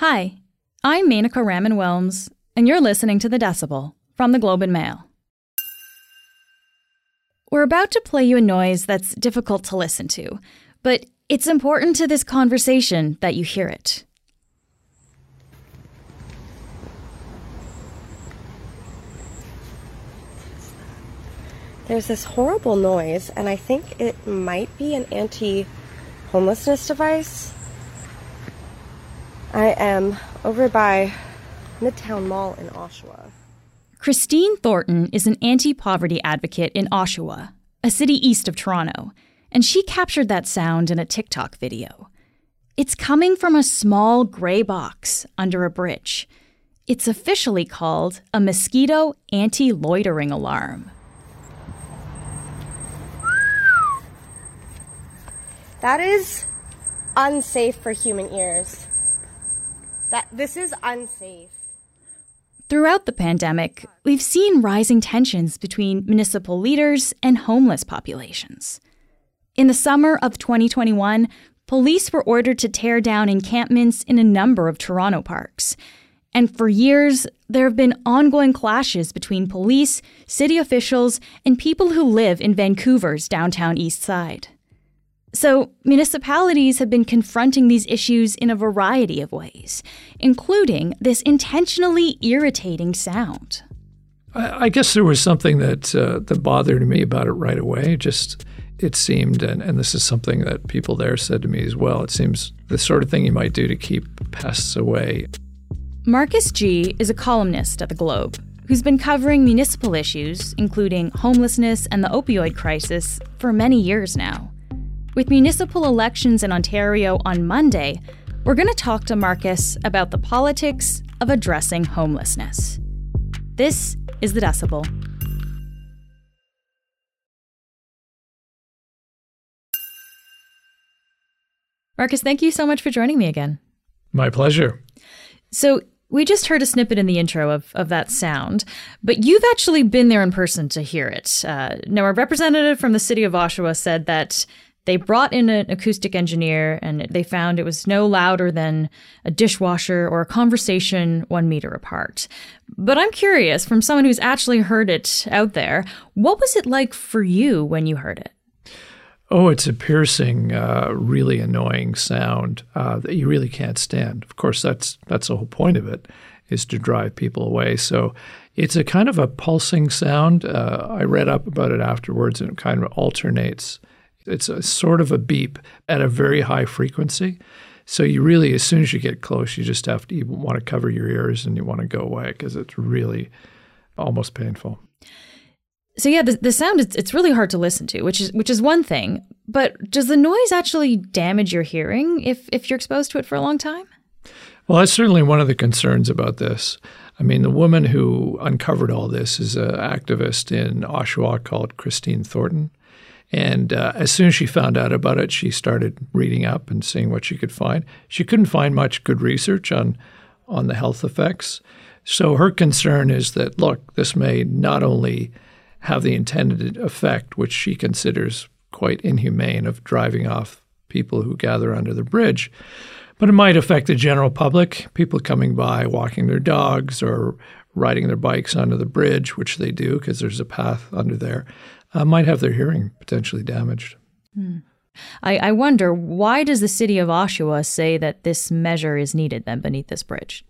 Hi, I'm Menaka Raman Wilms, and you're listening to The Decibel from the Globe and Mail. We're about to play you a noise that's difficult to listen to, but it's important to this conversation that you hear it. There's this horrible noise, and I think it might be an anti homelessness device. I am over by Midtown Mall in Oshawa. Christine Thornton is an anti poverty advocate in Oshawa, a city east of Toronto, and she captured that sound in a TikTok video. It's coming from a small gray box under a bridge. It's officially called a mosquito anti loitering alarm. That is unsafe for human ears. That this is unsafe. Throughout the pandemic, we've seen rising tensions between municipal leaders and homeless populations. In the summer of 2021, police were ordered to tear down encampments in a number of Toronto parks. And for years, there have been ongoing clashes between police, city officials, and people who live in Vancouver's downtown east side. So, municipalities have been confronting these issues in a variety of ways, including this intentionally irritating sound. I, I guess there was something that uh, that bothered me about it right away. Just it seemed, and, and this is something that people there said to me as well. It seems the sort of thing you might do to keep pests away. Marcus Gee is a columnist at the Globe who's been covering municipal issues, including homelessness and the opioid crisis, for many years now. With municipal elections in Ontario on Monday, we're going to talk to Marcus about the politics of addressing homelessness. This is The Decibel. Marcus, thank you so much for joining me again. My pleasure. So, we just heard a snippet in the intro of, of that sound, but you've actually been there in person to hear it. Uh, now, a representative from the city of Oshawa said that they brought in an acoustic engineer and they found it was no louder than a dishwasher or a conversation one meter apart. But I'm curious, from someone who's actually heard it out there, what was it like for you when you heard it? Oh, it's a piercing, uh, really annoying sound uh, that you really can't stand. Of course, that's that's the whole point of it, is to drive people away. So it's a kind of a pulsing sound. Uh, I read up about it afterwards, and it kind of alternates it's a sort of a beep at a very high frequency. So you really, as soon as you get close, you just have to you want to cover your ears and you want to go away because it's really almost painful. So yeah, the, the sound is it's really hard to listen to, which is which is one thing. But does the noise actually damage your hearing if if you're exposed to it for a long time? Well, that's certainly one of the concerns about this. I mean, the woman who uncovered all this is an activist in Oshawa called Christine Thornton. And uh, as soon as she found out about it, she started reading up and seeing what she could find. She couldn't find much good research on on the health effects. So her concern is that look, this may not only have the intended effect, which she considers quite inhumane, of driving off people who gather under the bridge, but it might affect the general public, people coming by, walking their dogs, or riding their bikes under the bridge, which they do because there's a path under there uh, might have their hearing potentially damaged. Hmm. I, I wonder why does the city of Oshawa say that this measure is needed then beneath this bridge?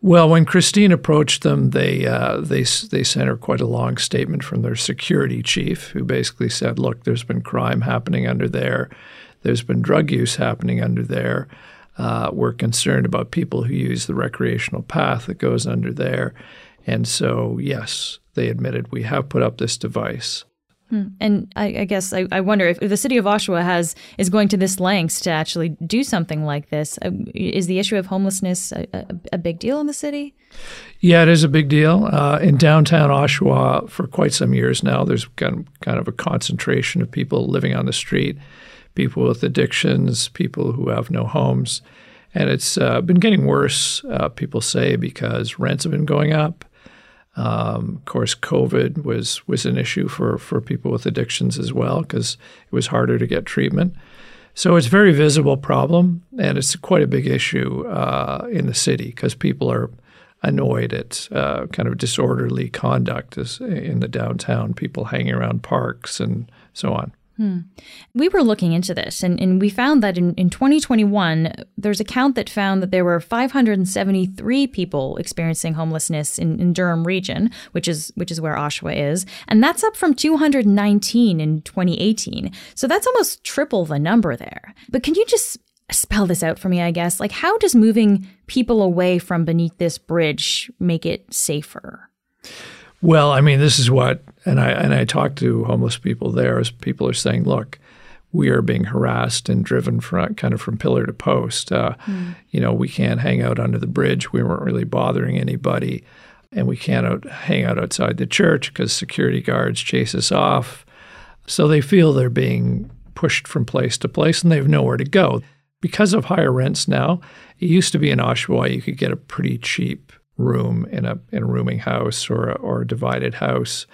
Well, when Christine approached them, they uh, they they sent her quite a long statement from their security chief, who basically said, "Look, there's been crime happening under there, there's been drug use happening under there. Uh, we're concerned about people who use the recreational path that goes under there, and so yes, they admitted we have put up this device. Hmm. And I, I guess I, I, wonder if, the city of Oshawa has is going to this lengths to actually do something like this. Uh, is the issue of homelessness a, a, a, big deal in the city? Yeah, it is a big deal. Uh, in downtown Oshawa, for quite some years now, there's kind of, kind of a concentration of people living on the street, people with addictions, people who have no homes. And it's uh, been getting worse, uh, people say, because rents have been going up. Um, of course, COVID was was an issue for for people with addictions as well because it was harder to get treatment. So it's a very visible problem, and it's quite a big issue uh, in the city because people are annoyed at uh, kind of disorderly conduct in the downtown, people hanging around parks and so on. Hmm. We were looking into this, and, and we found that in, in 2021, there's a count that found that there were 573 people experiencing homelessness in, in Durham region, which is which is where Oshawa is, and that's up from 219 in 2018. So that's almost triple the number there. But can you just spell this out for me, I guess? Like, how does moving people away from beneath this bridge make it safer? Well, I mean, this is what, and I and I talk to homeless people there. As people are saying, look, we are being harassed and driven from kind of from pillar to post. Uh, mm. You know, we can't hang out under the bridge. We weren't really bothering anybody, and we can't out, hang out outside the church because security guards chase us off. So they feel they're being pushed from place to place, and they have nowhere to go because of higher rents now. It used to be in Oshawa you could get a pretty cheap room in a in a rooming house or a, or a divided house.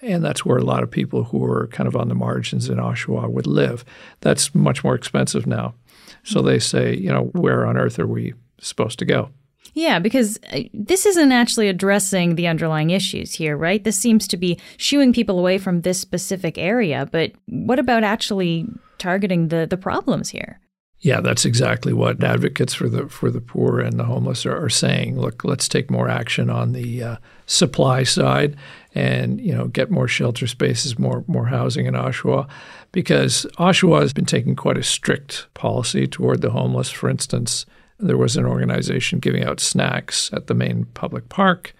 And that's where a lot of people who are kind of on the margins in Oshawa would live. That's much more expensive now. So they say, you know, where on earth are we supposed to go? Yeah, because uh, this isn't actually addressing the underlying issues here, right? This seems to be shooing people away from this specific area. But what about actually targeting the, the problems here? Yeah, that's exactly what advocates for the for the poor and the homeless are, are saying. Look, let's take more action on the uh, supply side, and you know, get more shelter spaces, more more housing in Oshawa, because Oshawa has been taking quite a strict policy toward the homeless. For instance, there was an organization giving out snacks at the main public park.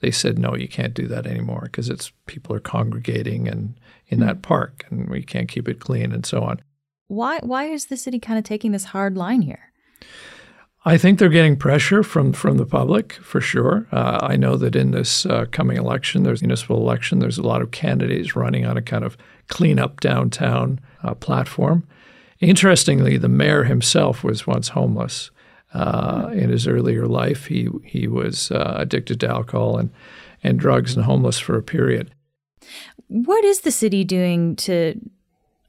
They said, no, you can't do that anymore because it's people are congregating and in that park, and we can't keep it clean and so on. Why why is the city kind of taking this hard line here? I think they're getting pressure from from the public for sure. Uh, I know that in this uh, coming election, there's municipal election. There's a lot of candidates running on a kind of clean up downtown uh, platform. Interestingly, the mayor himself was once homeless. Uh, in his earlier life, he he was uh, addicted to alcohol and and drugs and homeless for a period. What is the city doing to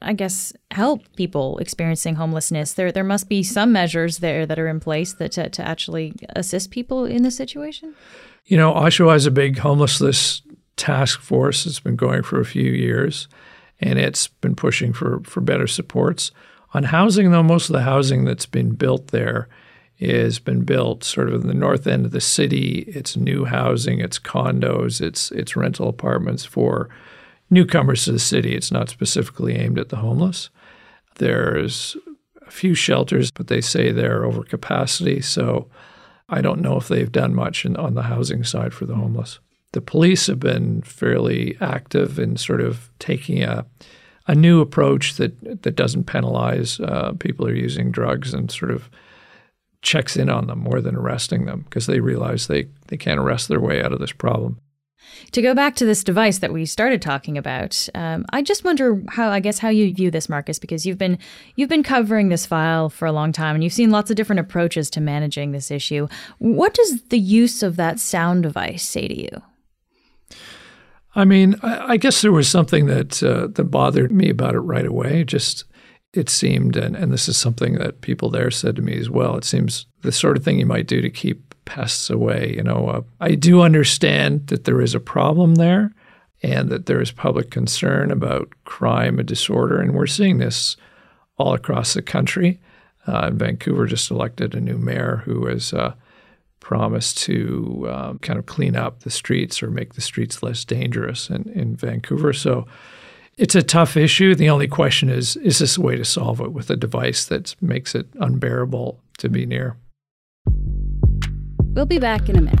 I guess, help people experiencing homelessness. There, there must be some measures there that are in place that to, to actually assist people in this situation. You know, Oshawa has a big homelessness task force. It's been going for a few years, and it's been pushing for for better supports on housing. Though most of the housing that's been built there is been built sort of in the north end of the city. It's new housing. It's condos. It's it's rental apartments for newcomers to the city. It's not specifically aimed at the homeless. There's a few shelters, but they say they're over capacity. So I don't know if they've done much in, on the housing side for the homeless. The police have been fairly active in sort of taking a a new approach that that doesn't penalize uh, people who are using drugs and sort of checks in on them more than arresting them because they realize they, they can't arrest their way out of this problem. To go back to this device that we started talking about, um, I just wonder how I guess how you view this, Marcus, because you've been you've been covering this file for a long time and you've seen lots of different approaches to managing this issue. What does the use of that sound device say to you? I mean, I, I guess there was something that uh, that bothered me about it right away. Just it seemed, and, and this is something that people there said to me as well. It seems the sort of thing you might do to keep pests away. You know, uh, I do understand that there is a problem there and that there is public concern about crime and disorder. And we're seeing this all across the country. Uh, Vancouver just elected a new mayor who has uh, promised to um, kind of clean up the streets or make the streets less dangerous in, in Vancouver. So it's a tough issue. The only question is is this a way to solve it with a device that makes it unbearable to be near? We'll be back in a minute.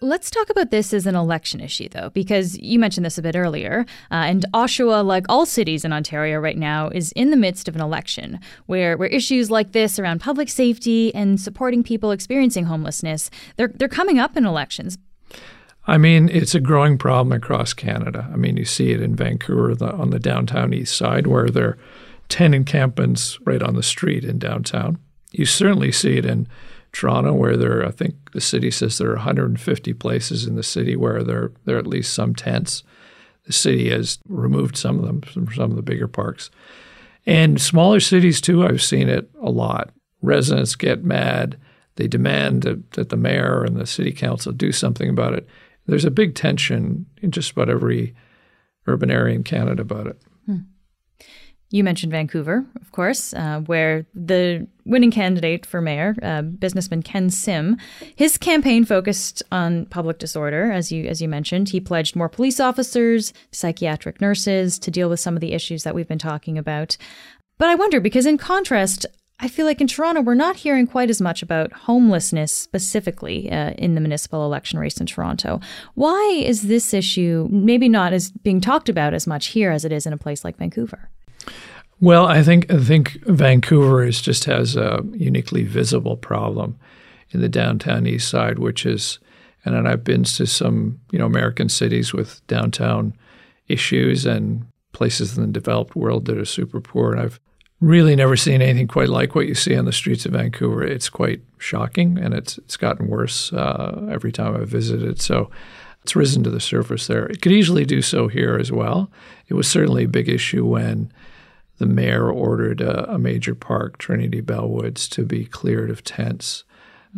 Let's talk about this as an election issue, though, because you mentioned this a bit earlier. Uh, and Oshawa, like all cities in Ontario right now, is in the midst of an election where, where issues like this around public safety and supporting people experiencing homelessness, they're, they're coming up in elections. I mean, it's a growing problem across Canada. I mean, you see it in Vancouver the, on the downtown east side where they're 10 encampments right on the street in downtown. You certainly see it in Toronto, where there, I think the city says there are 150 places in the city where there, there are at least some tents The city has removed some of them from some of the bigger parks. And smaller cities, too, I've seen it a lot. Residents get mad. They demand that, that the mayor and the city council do something about it. There's a big tension in just about every urban area in Canada about it. Hmm. You mentioned Vancouver, of course, uh, where the winning candidate for mayor, uh, businessman Ken Sim, his campaign focused on public disorder, as you as you mentioned. He pledged more police officers, psychiatric nurses to deal with some of the issues that we've been talking about. But I wonder because, in contrast, I feel like in Toronto, we're not hearing quite as much about homelessness specifically uh, in the municipal election race in Toronto. Why is this issue maybe not as being talked about as much here as it is in a place like Vancouver? Well, I think I think Vancouver is just has a uniquely visible problem in the downtown east side, which is, and then I've been to some you know American cities with downtown issues and places in the developed world that are super poor, and I've really never seen anything quite like what you see on the streets of Vancouver. It's quite shocking, and it's it's gotten worse uh, every time I've visited. So. It's risen to the surface there. It could easily do so here as well. It was certainly a big issue when the mayor ordered a, a major park, Trinity Bellwoods, to be cleared of tents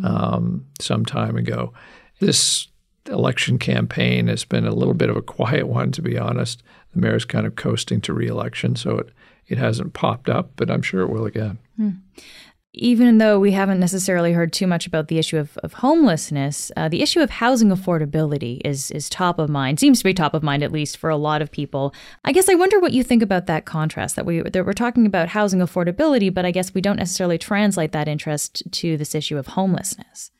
um, some time ago. This election campaign has been a little bit of a quiet one, to be honest. The mayor's kind of coasting to reelection, so it, it hasn't popped up, but I'm sure it will again. Hmm even though we haven't necessarily heard too much about the issue of, of homelessness, uh, the issue of housing affordability is is top of mind. Seems to be top of mind, at least for a lot of people. I guess I wonder what you think about that contrast that we that we're talking about housing affordability, but I guess we don't necessarily translate that interest to this issue of homelessness.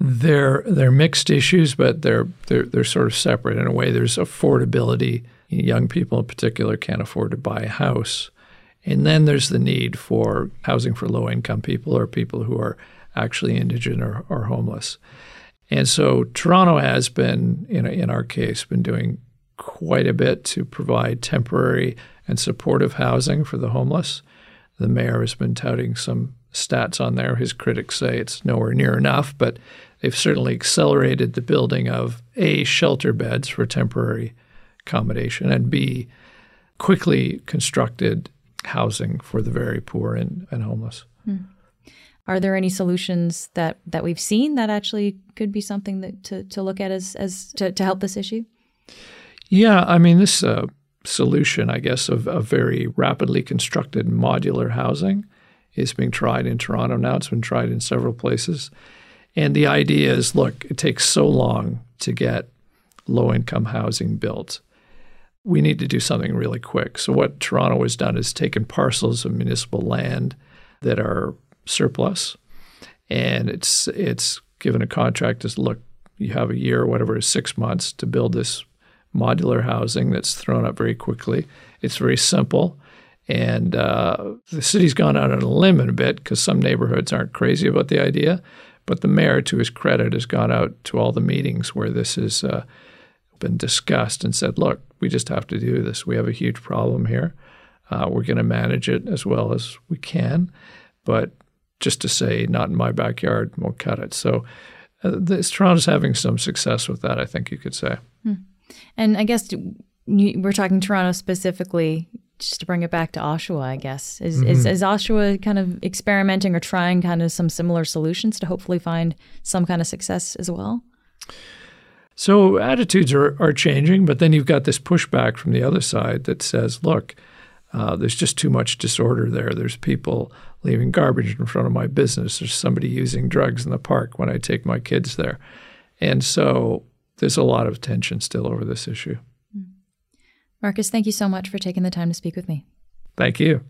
They're they're mixed issues, but they're they're they're sort of separate in a way. There's affordability. Young people, in particular, can't afford to buy a house and then there's the need for housing for low income people or people who are actually indigent or, or homeless. And so Toronto has been, in, in our case, been doing quite a bit to provide temporary and supportive housing for the homeless. The mayor has been touting some stats on there. His critics say it's nowhere near enough, but they've certainly accelerated the building of A, shelter beds for temporary accommodation, and B, quickly constructed housing for the very poor and, and homeless. Hmm. Are there any solutions that, that we've seen that actually could be something that to, to look at as, as to, to help this issue? Yeah, I mean, this uh, solution, I guess, of, of very rapidly constructed modular housing is being tried in Toronto now. It's been tried in several places. And the idea is look, it takes so long to get low income housing built we need to do something really quick. So, what Toronto has done is taken parcels of municipal land that are surplus, and it's it's given a contract as look, you have a year or whatever, six months to build this modular housing that's thrown up very quickly. It's very simple. And uh, the city's gone out on a limb a bit because some neighborhoods aren't crazy about the idea. But the mayor, to his credit, has gone out to all the meetings where this is uh, been discussed and said, look, we just have to do this. We have a huge problem here. Uh, we're going to manage it as well as we can. But just to say, not in my backyard, won't cut it. So uh, this, Toronto's having some success with that, I think you could say. Hmm. And I guess we're talking Toronto specifically, just to bring it back to Oshawa, I guess. Is, mm-hmm. is, is Oshawa kind of experimenting or trying kind of some similar solutions to hopefully find some kind of success as well? So attitudes are, are changing, but then you've got this pushback from the other side that says, look, uh, there's just too much disorder there. There's people leaving garbage in front of my business. There's somebody using drugs in the park when I take my kids there. And so there's a lot of tension still over this issue. Hmm. Marcus, thank you so much for taking the time to speak with me. Thank you.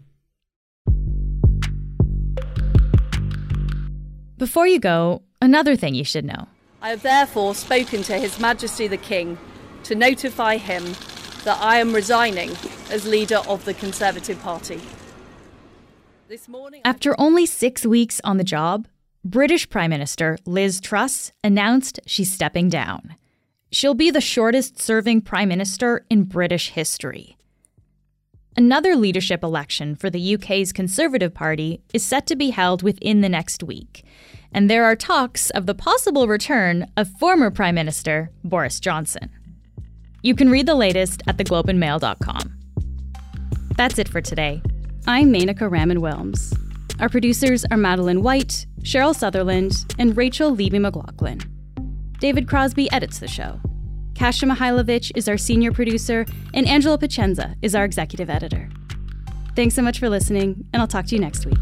Before you go, another thing you should know. I have therefore spoken to His Majesty the King to notify him that I am resigning as leader of the Conservative Party. Morning, After only six weeks on the job, British Prime Minister Liz Truss announced she's stepping down. She'll be the shortest serving Prime Minister in British history. Another leadership election for the UK's Conservative Party is set to be held within the next week and there are talks of the possible return of former Prime Minister Boris Johnson. You can read the latest at theglobeandmail.com. That's it for today. I'm Menaka Raman Wilms. Our producers are Madeline White, Cheryl Sutherland, and Rachel Levy McLaughlin. David Crosby edits the show. Kasia Mihailovich is our senior producer, and Angela Pacienza is our executive editor. Thanks so much for listening, and I'll talk to you next week.